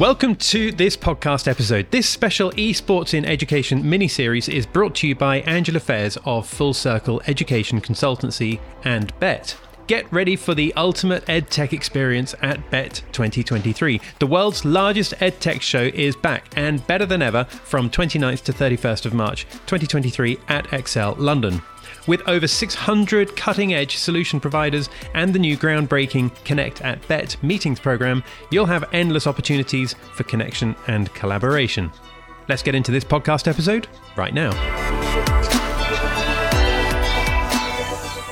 Welcome to this podcast episode. This special Esports in Education mini series is brought to you by Angela Fairs of Full Circle Education Consultancy and Bett. Get ready for the ultimate EdTech experience at Bett 2023. The world's largest EdTech show is back and better than ever from 29th to 31st of March 2023 at ExCeL London. With over 600 cutting edge solution providers and the new groundbreaking Connect at Bett meetings program, you'll have endless opportunities for connection and collaboration. Let's get into this podcast episode right now.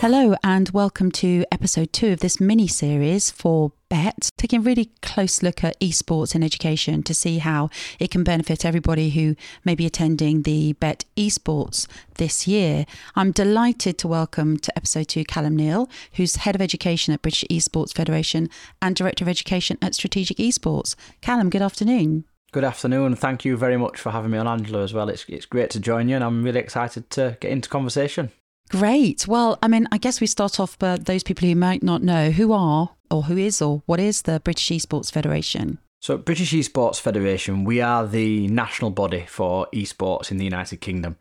Hello, and welcome to episode two of this mini series for Bett, taking a really close look at esports in education to see how it can benefit everybody who may be attending the Bett esports this year. I'm delighted to welcome to episode two Kalam Neale, who's head of education at British Esports Federation and director of education at Strategic Esports. Kalam, good afternoon. Good afternoon. Thank you very much for having me on, Angela, as well. It's, it's great to join you, and I'm really excited to get into conversation. Great. Well, I mean, I guess we start off by those people who might not know who are or who is or what is the British Esports Federation? So, British Esports Federation, we are the national body for esports in the United Kingdom.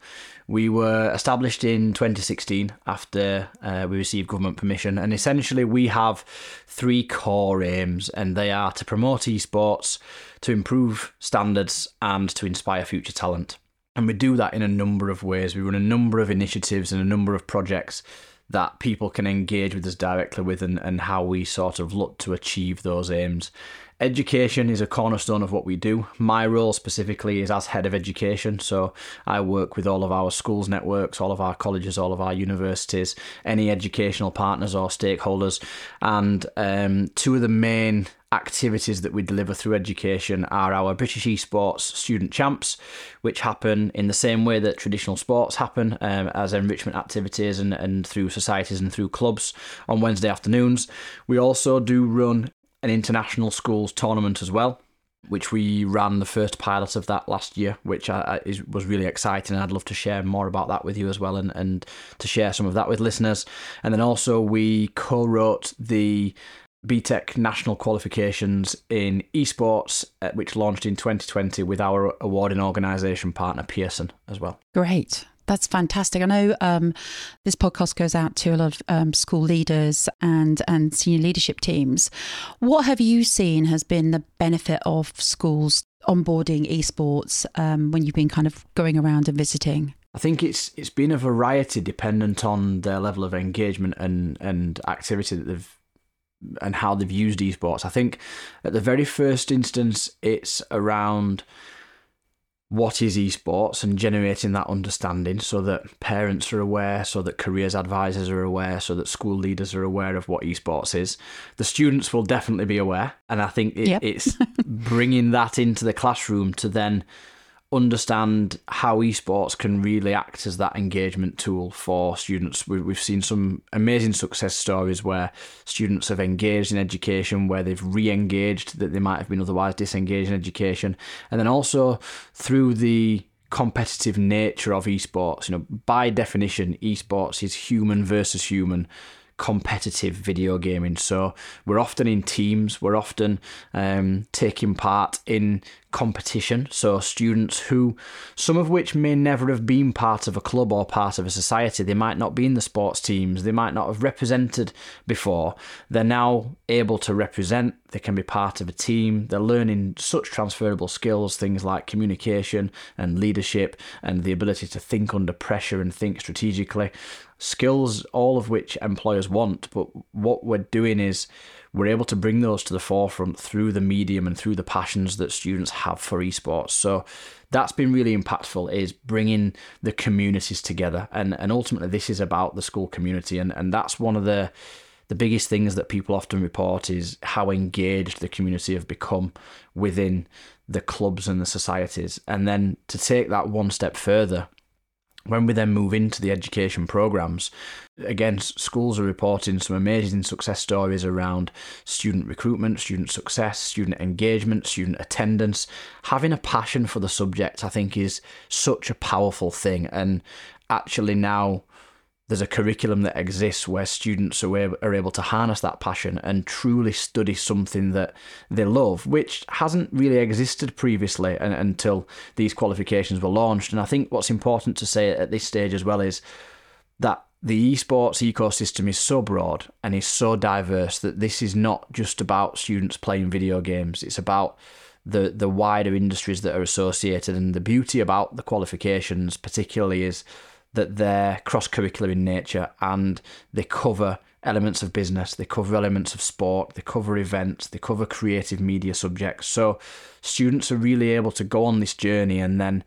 We were established in 2016 after uh, we received government permission, and essentially we have three core aims, and they are to promote esports, to improve standards, and to inspire future talent. And we do that in a number of ways. We run a number of initiatives and a number of projects that people can engage with us directly with and, and how we sort of look to achieve those aims. Education is a cornerstone of what we do. My role specifically is as head of education, so I work with all of our schools networks, all of our colleges, all of our universities, any educational partners or stakeholders. And um, two of the main activities that we deliver through education are our British Esports Student Champs, which happen in the same way that traditional sports happen um, as enrichment activities and, and through societies and through clubs on Wednesday afternoons. We also do run an international schools tournament as well, which we ran the first pilot of that last year, which I, I, is, was really exciting. And I'd love to share more about that with you as well and, and to share some of that with listeners. And then also, we co wrote the BTEC national qualifications in esports, uh, which launched in 2020 with our awarding organisation partner Pearson as well. Great. That's fantastic. I know um, this podcast goes out to a lot of um, school leaders and and senior leadership teams. What have you seen has been the benefit of schools onboarding esports um, when you've been kind of going around and visiting? I think it's it's been a variety dependent on their level of engagement and and activity that they've and how they've used esports. I think at the very first instance, it's around what is esports and generating that understanding so that parents are aware, so that careers advisors are aware, so that school leaders are aware of what esports is. The students will definitely be aware, and I think it, yep. it's bringing that into the classroom to then understand how esports can really act as that engagement tool for students. We've seen some amazing success stories where students have engaged in education, where they've re engaged that they might have been otherwise disengaged in education. And then also through the competitive nature of esports, you know, by definition, esports is human versus human competitive video gaming. So we're often in teams, we're often um, taking part in competition. So students who, some of which may never have been part of a club or part of a society, they might not be in the sports teams, they might not have represented before. They're now able to represent, they can be part of a team, they're learning such transferable skills, things like communication and leadership and the ability to think under pressure and think strategically skills, all of which employers want. But what we're doing is we're able to bring those to the forefront through the medium and through the passions that students have for esports. So that's been really impactful is bringing the communities together. And, and ultimately, this is about the school community. And, and that's one of the the biggest things that people often report is how engaged the community have become within the clubs and the societies. And then to take that one step further, when we then move into the education programs, again, schools are reporting some amazing success stories around student recruitment, student success, student engagement, student attendance. Having a passion for the subject, I think, is such a powerful thing. And actually, now there's a curriculum that exists where students are, are able to harness that passion and truly study something that they love, which hasn't really existed previously until these qualifications were launched. And I think what's important to say at this stage as well is that the esports ecosystem is so broad and is so diverse that this is not just about students playing video games. It's about the the wider industries that are associated and the beauty about the qualifications particularly is that they're cross curricular in nature and they cover elements of business, they cover elements of sport, they cover events, they cover creative media subjects. So students are really able to go on this journey and then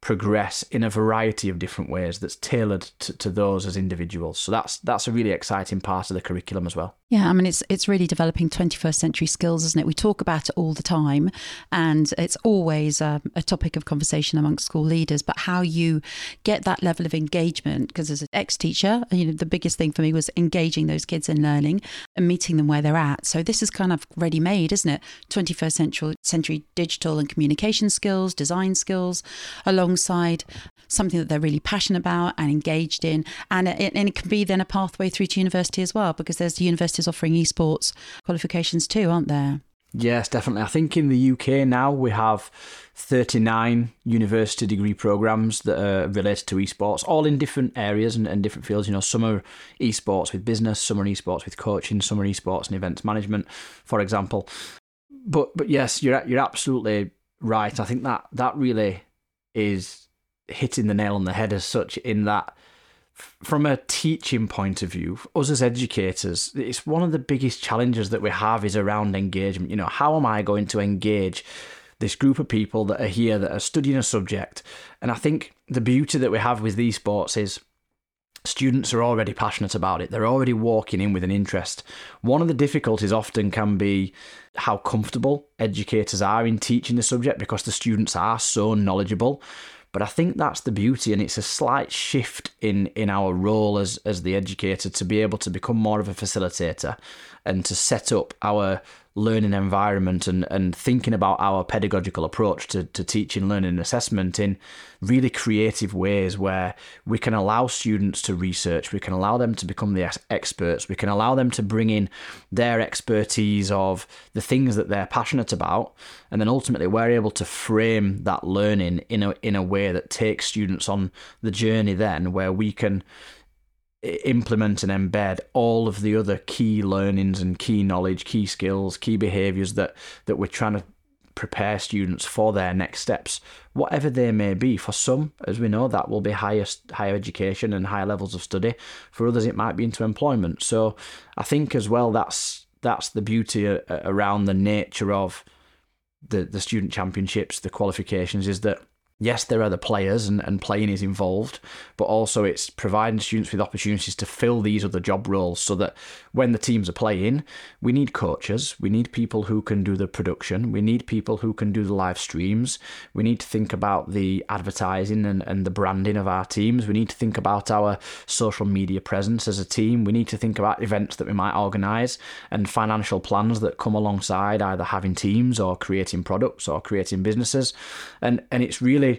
progress in a variety of different ways that's tailored to, to those as individuals. So that's that's a really exciting part of the curriculum as well. Yeah, I mean it's it's really developing 21st century skills, isn't it? We talk about it all the time, and it's always a, a topic of conversation amongst school leaders. But how you get that level of engagement, because as an ex-teacher, you know the biggest thing for me was engaging those kids in learning and meeting them where they're at. So this is kind of ready-made, isn't it? 21st century century digital and communication skills, design skills, alongside something that they're really passionate about and engaged in. And it, and it can be then a pathway through to university as well, because there's universities offering esports qualifications too, aren't there? Yes, definitely. I think in the UK now we have 39 university degree programs that are related to esports, all in different areas and, and, different fields. You know, some are esports with business, some are esports with coaching, some are esports and events management, for example. But but yes, you're you're absolutely right. I think that that really is hitting the nail on the head as such in that from a teaching point of view, us as educators, it's one of the biggest challenges that we have is around engagement. You know, how am I going to engage this group of people that are here that are studying a subject? And I think the beauty that we have with these sports is students are already passionate about it. They're already walking in with an interest. One of the difficulties often can be how comfortable educators are in teaching the subject because the students are so knowledgeable. But I think that's the beauty, and it's a slight shift in in our role as as the educator to be able to become more of a facilitator and to set up our learning environment and, and thinking about our pedagogical approach to, to teaching, learning, and assessment in really creative ways where we can allow students to research, we can allow them to become the experts, we can allow them to bring in their expertise of the things that they're passionate about, and then ultimately we're able to frame that learning in a in a way that takes students on the journey then where we can implement and embed all of the other key learnings and key knowledge, key skills, key behaviors that that we're trying to prepare students for their next steps, whatever they may be. For some, as we know, that will be higher higher education and higher levels of study. For others, it might be into employment. So I think as well that's that's the beauty uh, around the nature of the the student championships, the qualifications, is that yes, there are the players and, and playing is involved, but also it's providing students with opportunities to fill these other job roles so that when the teams are playing, we need coaches, we need people who can do the production, we need people who can do the live streams, we need to think about the advertising and, and the branding of our teams, we need to think about our social media presence as a team, we need to think about events that we might organise and financial plans that come alongside either having teams or creating products or creating businesses. And and it's really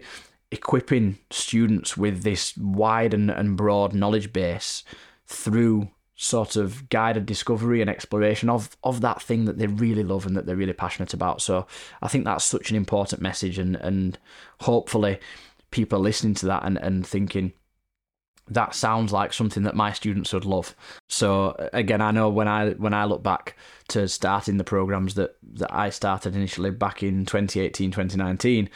equipping students with this wide and, and broad knowledge base through sort of guided discovery and exploration of of that thing that they really love and that they're really passionate about. So I think that's such an important message and and hopefully people are listening to that and, and thinking that sounds like something that my students would love. So again, I know when I when I look back to starting the programs that that I started initially back in 2018, 2019,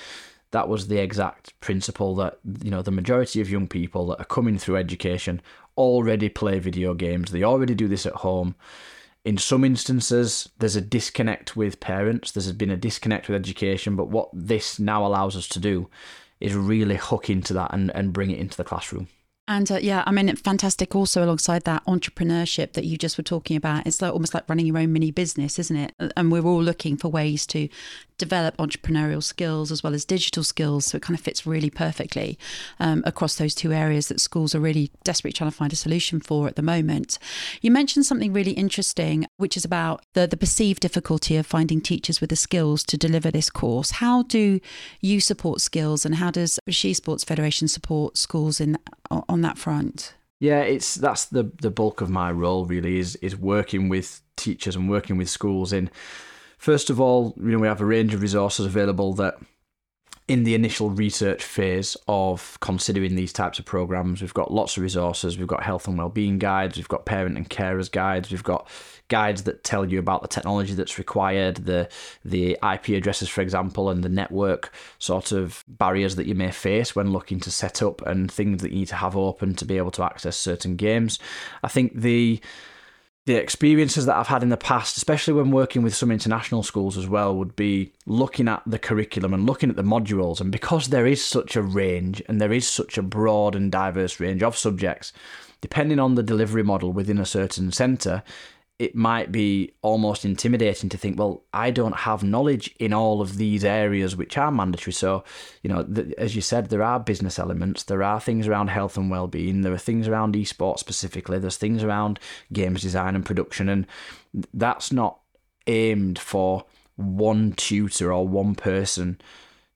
that was the exact principle that you know the majority of young people that are coming through education already play video games. They already do this at home. In some instances there's a disconnect with parents. There's been a disconnect with education but what this now allows us to do is really hook into that and, and bring it into the classroom and uh, yeah, I mean, fantastic also alongside that entrepreneurship that you just were talking about. It's like almost like running your own mini business, isn't it? And we're all looking for ways to develop entrepreneurial skills as well as digital skills. So it kind of fits really perfectly um, across those two areas that schools are really desperately trying to find a solution for at the moment. You mentioned something really interesting, which is about the, the perceived difficulty of finding teachers with the skills to deliver this course. How do you support skills and how does She Sports Federation support schools in on that front? Yeah, it's that's the the bulk of my role really is is working with teachers and working with schools in first of all, you know, we have a range of resources available that in the initial research phase of considering these types of programs, we've got lots of resources. We've got health and well-being guides. We've got parent and carers guides. We've got guides that tell you about the technology that's required, the the IP addresses, for example, and the network sort of barriers that you may face when looking to set up and things that you need to have open to be able to access certain games. I think the the experiences that I've had in the past, especially when working with some international schools as well, would be looking at the curriculum and looking at the modules. And because there is such a range and there is such a broad and diverse range of subjects, depending on the delivery model within a certain centre, it might be almost intimidating to think, well, I don't have knowledge in all of these areas which are mandatory. So, you know, the, as you said, there are business elements, there are things around health and well-being, there are things around esports specifically, there's things around games design and production, and that's not aimed for one tutor or one person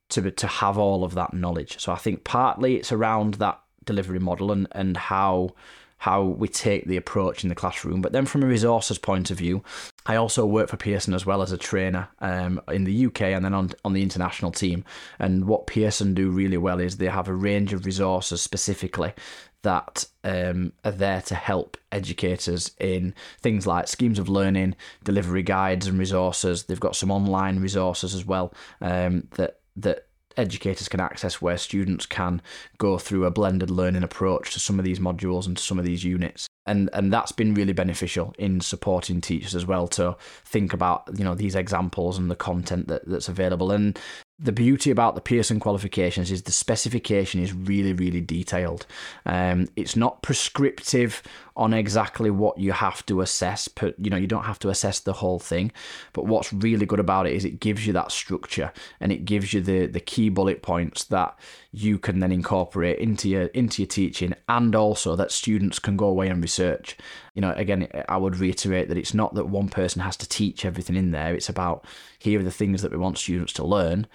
to to have all of that knowledge. So I think partly it's around that delivery model and and how how we take the approach in the classroom. But then, from a resources point of view, I also work for Pearson as well as a trainer um, in the UK and then on, on the international team. And what Pearson do really well is they have a range of resources specifically that um, are there to help educators in things like schemes of learning, delivery guides, and resources. They've got some online resources as well um, that that educators can access where students can go through a blended learning approach to some of these modules and to some of these units. And and that's been really beneficial in supporting teachers as well to think about you know these examples and the content that, that's available. And the beauty about the Pearson qualifications is the specification is really, really detailed. Um, it's not prescriptive on exactly what you have to assess. But you know, you don't have to assess the whole thing. But what's really good about it is it gives you that structure and it gives you the the key bullet points that you can then incorporate into your into your teaching, and also that students can go away and research. You know, again, I would reiterate that it's not that one person has to teach everything in there. It's about here are the things that we want students to learn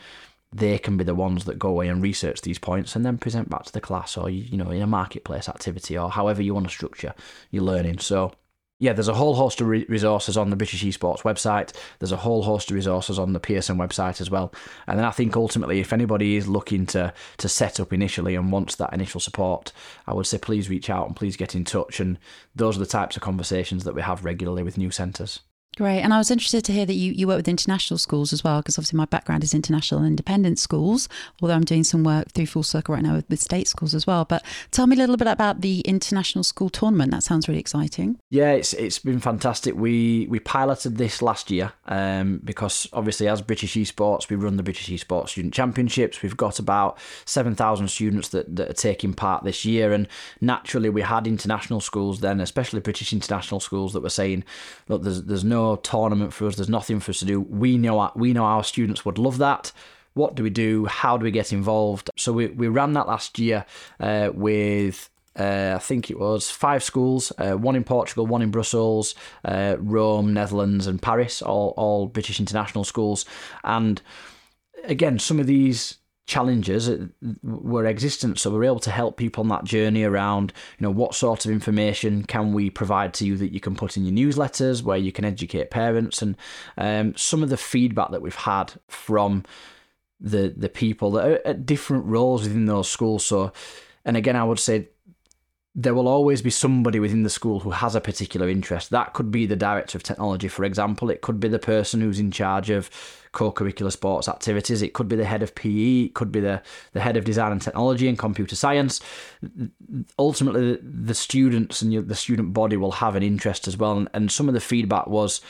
they can be the ones that go away and research these points and then present back to the class or you know in a marketplace activity or however you want to structure your learning so yeah, there's a whole host of re- resources on the British Esports website. There's a whole host of resources on the Pearson website as well. And then I think ultimately, if anybody is looking to to set up initially and wants that initial support, I would say please reach out and please get in touch. And those are the types of conversations that we have regularly with new centres. Great. And I was interested to hear that you, you work with international schools as well, because obviously my background is international and independent schools, although I'm doing some work through Full Circle right now with, with state schools as well. But tell me a little bit about the international school tournament. That sounds really exciting. Yeah, it's it's been fantastic. We we piloted this last year um, because obviously as British Esports, we run the British Esports Student Championships. We've got about 7,000 students that, that are taking part this year. And naturally, we had international schools then, especially British international schools, that were saying, look, there's, there's no tournament for us. There's nothing for us to do. We know we know our students would love that. What do we do? How do we get involved? So we, we ran that last year uh, with uh, I think it was five schools, uh, one in Portugal, one in Brussels, uh, Rome, Netherlands, and Paris, all, all British international schools. And again, some of these challenges were existent. So we're able to help people on that journey around you know what sort of information can we provide to you that you can put in your newsletters where you can educate parents. And um, some of the feedback that we've had from the the people that are at different roles within those schools. So and again i would say there will always be somebody within the school who has a particular interest. That could be the director of technology, for example. It could be the person who's in charge of co-curricular sports activities. It could be the head of PE. It could be the, the head of design and technology and computer science. Ultimately, the students and the student body will have an interest as well. And, and some of the feedback was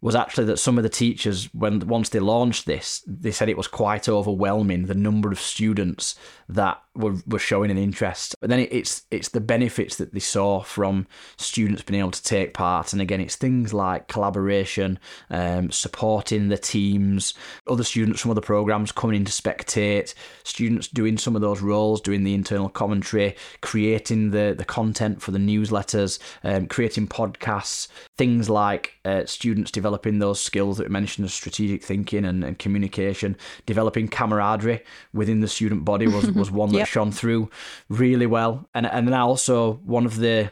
was actually that some of the teachers, when once they launched this, they said it was quite overwhelming the number of students that were, were showing an interest. But then it's it's the benefits that they saw from students being able to take part. And again, it's things like collaboration, um, supporting the teams, other students from other programs coming in to spectate, students doing some of those roles, doing the internal commentary, creating the, the content for the newsletters, um, creating podcasts, things like uh, students developing those skills that we mentioned of strategic thinking and, and communication, developing camaraderie within the student body was, was one that shone through really well. And and then also one of the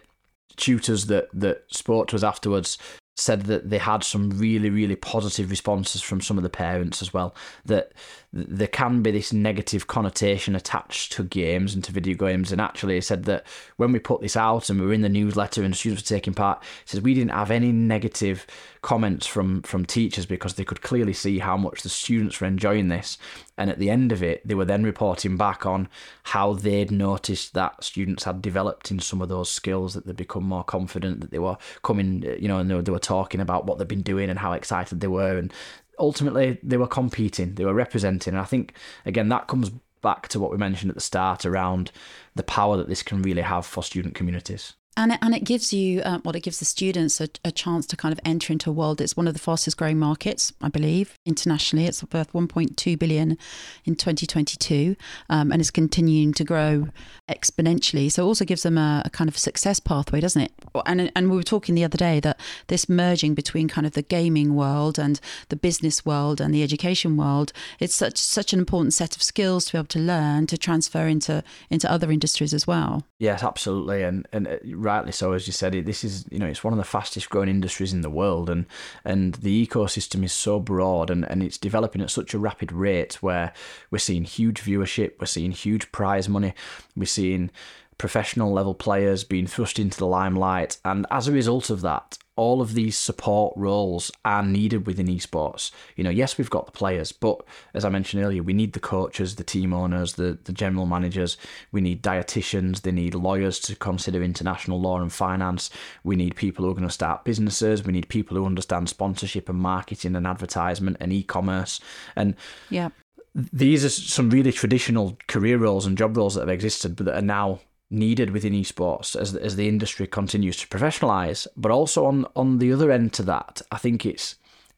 tutors that that spoke to us afterwards said that they had some really really positive responses from some of the parents as well that there can be this negative connotation attached to games and to video games and actually he said that when we put this out and we were in the newsletter and students were taking part says we didn't have any negative comments from from teachers because they could clearly see how much the students were enjoying this and at the end of it they were then reporting back on how they'd noticed that students had developed in some of those skills that they'd become more confident that they were coming uh, you know and they were, they were talking about what they'd been doing and how excited they were and ultimately they were competing, they were representing. And I think, again, that comes back to what we mentioned at the start around the power that this can really have for student communities and it, and it gives you uh, well it gives the students a, a, chance to kind of enter into a world it's one of the fastest growing markets i believe internationally. It's worth 1.2 billion in 2022 um, and it's continuing to grow exponentially. So it also gives them a, a, kind of success pathway doesn't it? And and we were talking the other day that this merging between kind of the gaming world and the business world and the education world it's such such an important set of skills to be able to learn to transfer into into other industries as well. Yes absolutely. And and uh, rightly so, as you said, it, this is you know it's one of the fastest growing industries in the world, and and the ecosystem is so broad and, and it's developing at such a rapid rate where we're seeing huge viewership, we're seeing huge prize money, we're seeing professional level players being thrust into the limelight, and as a result of that, all of these support roles are needed within esports. You know, yes, we've got the players, but as I mentioned earlier, we need the coaches, the team owners, the, the general managers. We need dietitians. They need lawyers to consider international law and finance. We need people who are going to start businesses. We need people who understand sponsorship and marketing and advertisement and e-commerce. And yeah. These are some really traditional career roles and job roles that have existed, but that are now needed within esports as as the industry continues to professionalize. But also on on the other end to that, I think it's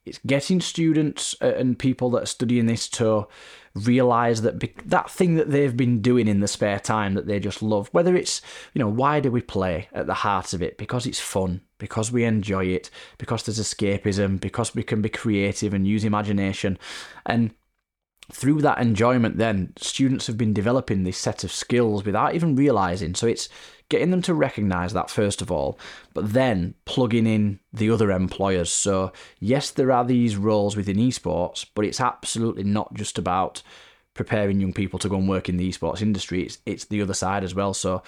it's getting students and people that are studying this to realize that be- that thing that they've been doing in the spare time that they just love whether it's you know why do we play at the heart of it because it's fun because we enjoy it because there's escapism because we can be creative and use imagination and through that enjoyment, then students have been developing this set of skills without even realizing. So it's getting them to recognize that first of all, but then plugging in the other employers. So, yes, there are these roles within esports, but it's absolutely not just about preparing young people to go and work in the esports industry, it's, it's the other side as well. So,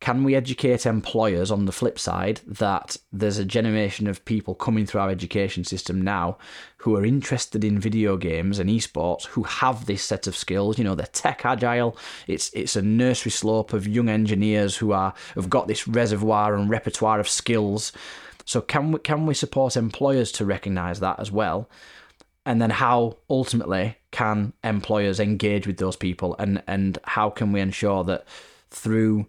can we educate employers on the flip side that there's a generation of people coming through our education system now who are interested in video games and esports who have this set of skills? You know they're tech agile. It's it's a nursery slope of young engineers who are have got this reservoir and repertoire of skills. So can we can we support employers to recognize that as well? And then how ultimately can employers engage with those people? And and how can we ensure that through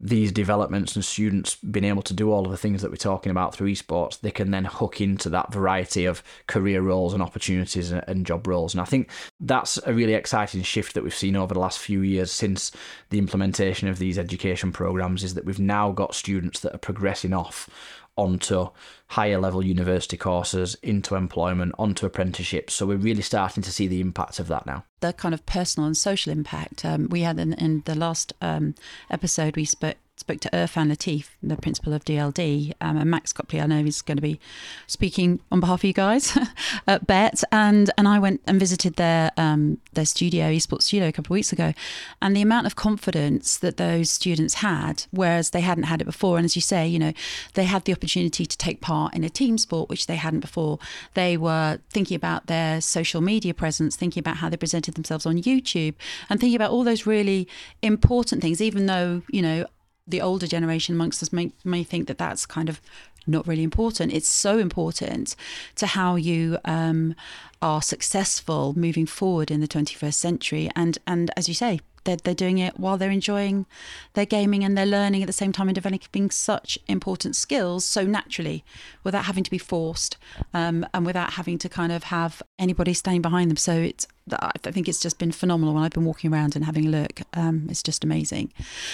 these developments and students being able to do all of the things that we're talking about through esports, they can then hook into that variety of career roles and opportunities and, job roles. And I think that's a really exciting shift that we've seen over the last few years since the implementation of these education programs is that we've now got students that are progressing off onto higher level university courses, into employment, onto apprenticeships. So we're really starting to see the impact of that now. The kind of personal and social impact. Um, we had in, in the last um, episode, we spoke spoke to Irfan Latif, the principal of DLD, um, and Max Copley. I know he's going to be speaking on behalf of you guys at Bett, and and I went and visited their um, their studio, esports studio, a couple of weeks ago, and the amount of confidence that those students had, whereas they hadn't had it before. And as you say, you know, they had the opportunity to take part in a team sport, which they hadn't before. They were thinking about their social media presence, thinking about how they presented themselves on YouTube, and thinking about all those really important things, even though you know the older generation amongst us may, may think that that's kind of not really important. It's so important to how you um, are successful moving forward in the 21st century. And and as you say, they're, they're doing it while they're enjoying their gaming and they're learning at the same time and developing such important skills so naturally without having to be forced um, and without having to kind of have anybody standing behind them. So it's I think it's just been phenomenal when I've been walking around and having a look. Um, it's just amazing.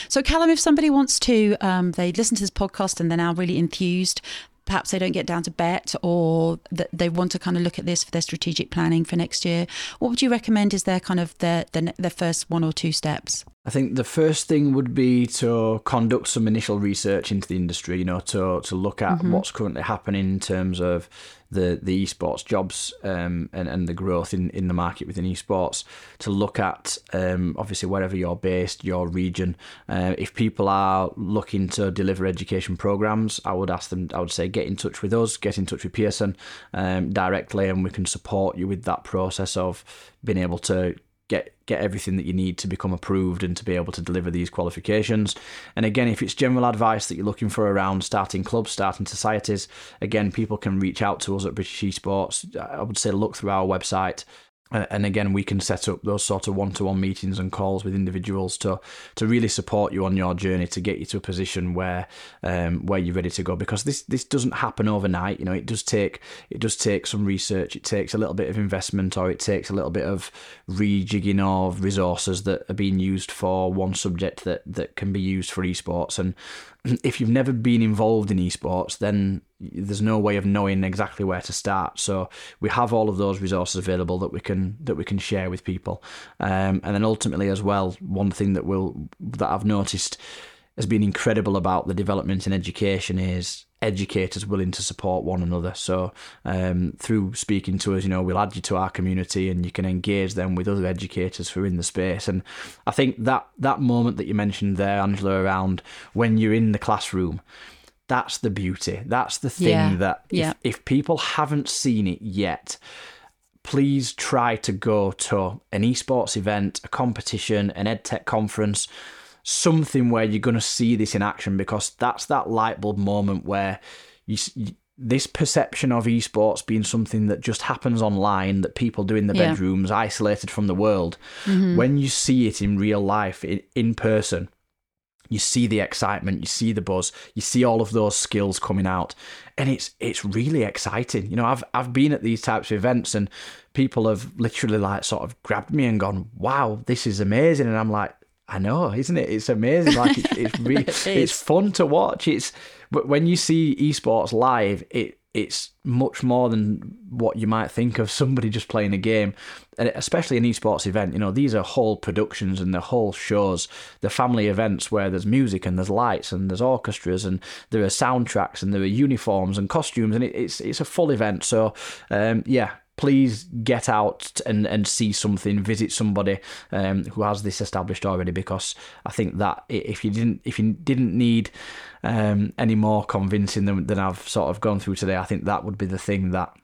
So, Kalam, if somebody wants to, um, they listen to this podcast and they're now really enthused, perhaps they don't get down to Bett or that they want to kind of look at this for their strategic planning for next year. What would you recommend is their kind of their, their, their first one or two steps I think the first thing would be to conduct some initial research into the industry, you know, to to look at mm-hmm. what's currently happening in terms of the the esports jobs um, and and the growth in, in the market within esports. To look at um, obviously wherever you're based, your region. Uh, if people are looking to deliver education programs, I would ask them. I would say get in touch with us, get in touch with Pearson um, directly, and we can support you with that process of being able to get get everything that you need to become approved and to be able to deliver these qualifications. And again, if it's general advice that you're looking for around starting clubs, starting societies, again, people can reach out to us at British Esports. I would say look through our website and again we can set up those sort of one-to-one meetings and calls with individuals to to really support you on your journey to get you to a position where um, where you're ready to go. Because this this doesn't happen overnight you know it does take it does take some research. It takes a little bit of investment or it takes a little bit of rejigging of resources that are being used for one subject that that can be used for esports. And if you've never been involved in esports, then there's no way of knowing exactly where to start. So we have all of those resources available that we can that we can share with people. Um, and then ultimately, as well, one thing that will that I've noticed has been incredible about the development in education is educators willing to support one another. So um, through speaking to us, you know, we'll add you to our community and you can engage them with other educators who are in the space. And I think that that moment that you mentioned there, Angela, around when you're in the classroom, that's the beauty. That's the thing yeah. that if, yeah. if people haven't seen it yet, please try to go to an esports event, a competition, an edtech conference something where you're going to see this in action because that's that light bulb moment where you, you this perception of esports being something that just happens online that people do in the yeah. bedrooms isolated from the world mm-hmm. when you see it in real life in, in person you see the excitement you see the buzz you see all of those skills coming out and it's it's really exciting you know i've i've been at these types of events and people have literally like sort of grabbed me and gone wow this is amazing and i'm like I know, isn't it? It's amazing. Like it's it's, really, it it's fun to watch. It's but when you see esports live, it it's much more than what you might think of somebody just playing a game, and especially an esports event. You know, these are whole productions and the whole shows, the family events where there's music and there's lights and there's orchestras and there are soundtracks and there are uniforms and costumes, and it, it's it's a full event. So, um, yeah, please get out and, and see something, visit somebody um, who has this established already. Because I think that if you didn't if you didn't need um, any more convincing than, than I've sort of gone through today, I think that would be the thing that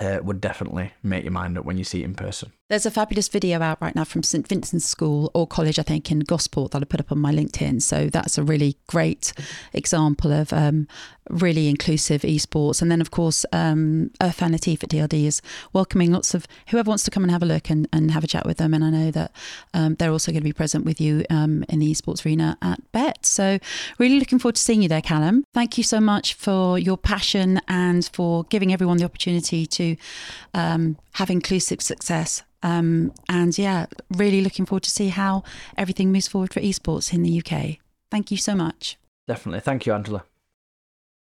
uh, would definitely make your mind up when you see it in person. There's a fabulous video out right now from St Vincent's School or College, I think, in Gosport that I put up on my LinkedIn. So that's a really great example of um, really inclusive esports. And then, of course, um, Irfan Latif at DLD is welcoming lots of whoever wants to come and have a look and, and have a chat with them. And I know that um, they're also going to be present with you um, in the esports arena at Bett. So really looking forward to seeing you there, Kalam. Thank you so much for your passion and for giving everyone the opportunity to um, have inclusive success um, and yeah, really looking forward to see how everything moves forward for esports in the UK. Thank you so much. Definitely. Thank you, Angela.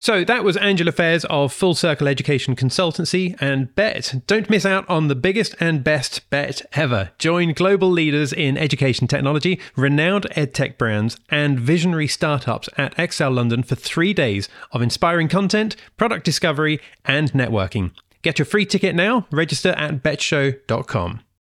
So that was Angela Fairs of Full Circle Education Consultancy and Bett. Don't miss out on the biggest and best Bett ever. Join global leaders in education technology, renowned edtech brands, and visionary startups at ExCeL London for three days of inspiring content, product discovery, and networking. Get your free ticket now. Register at bettshow.com.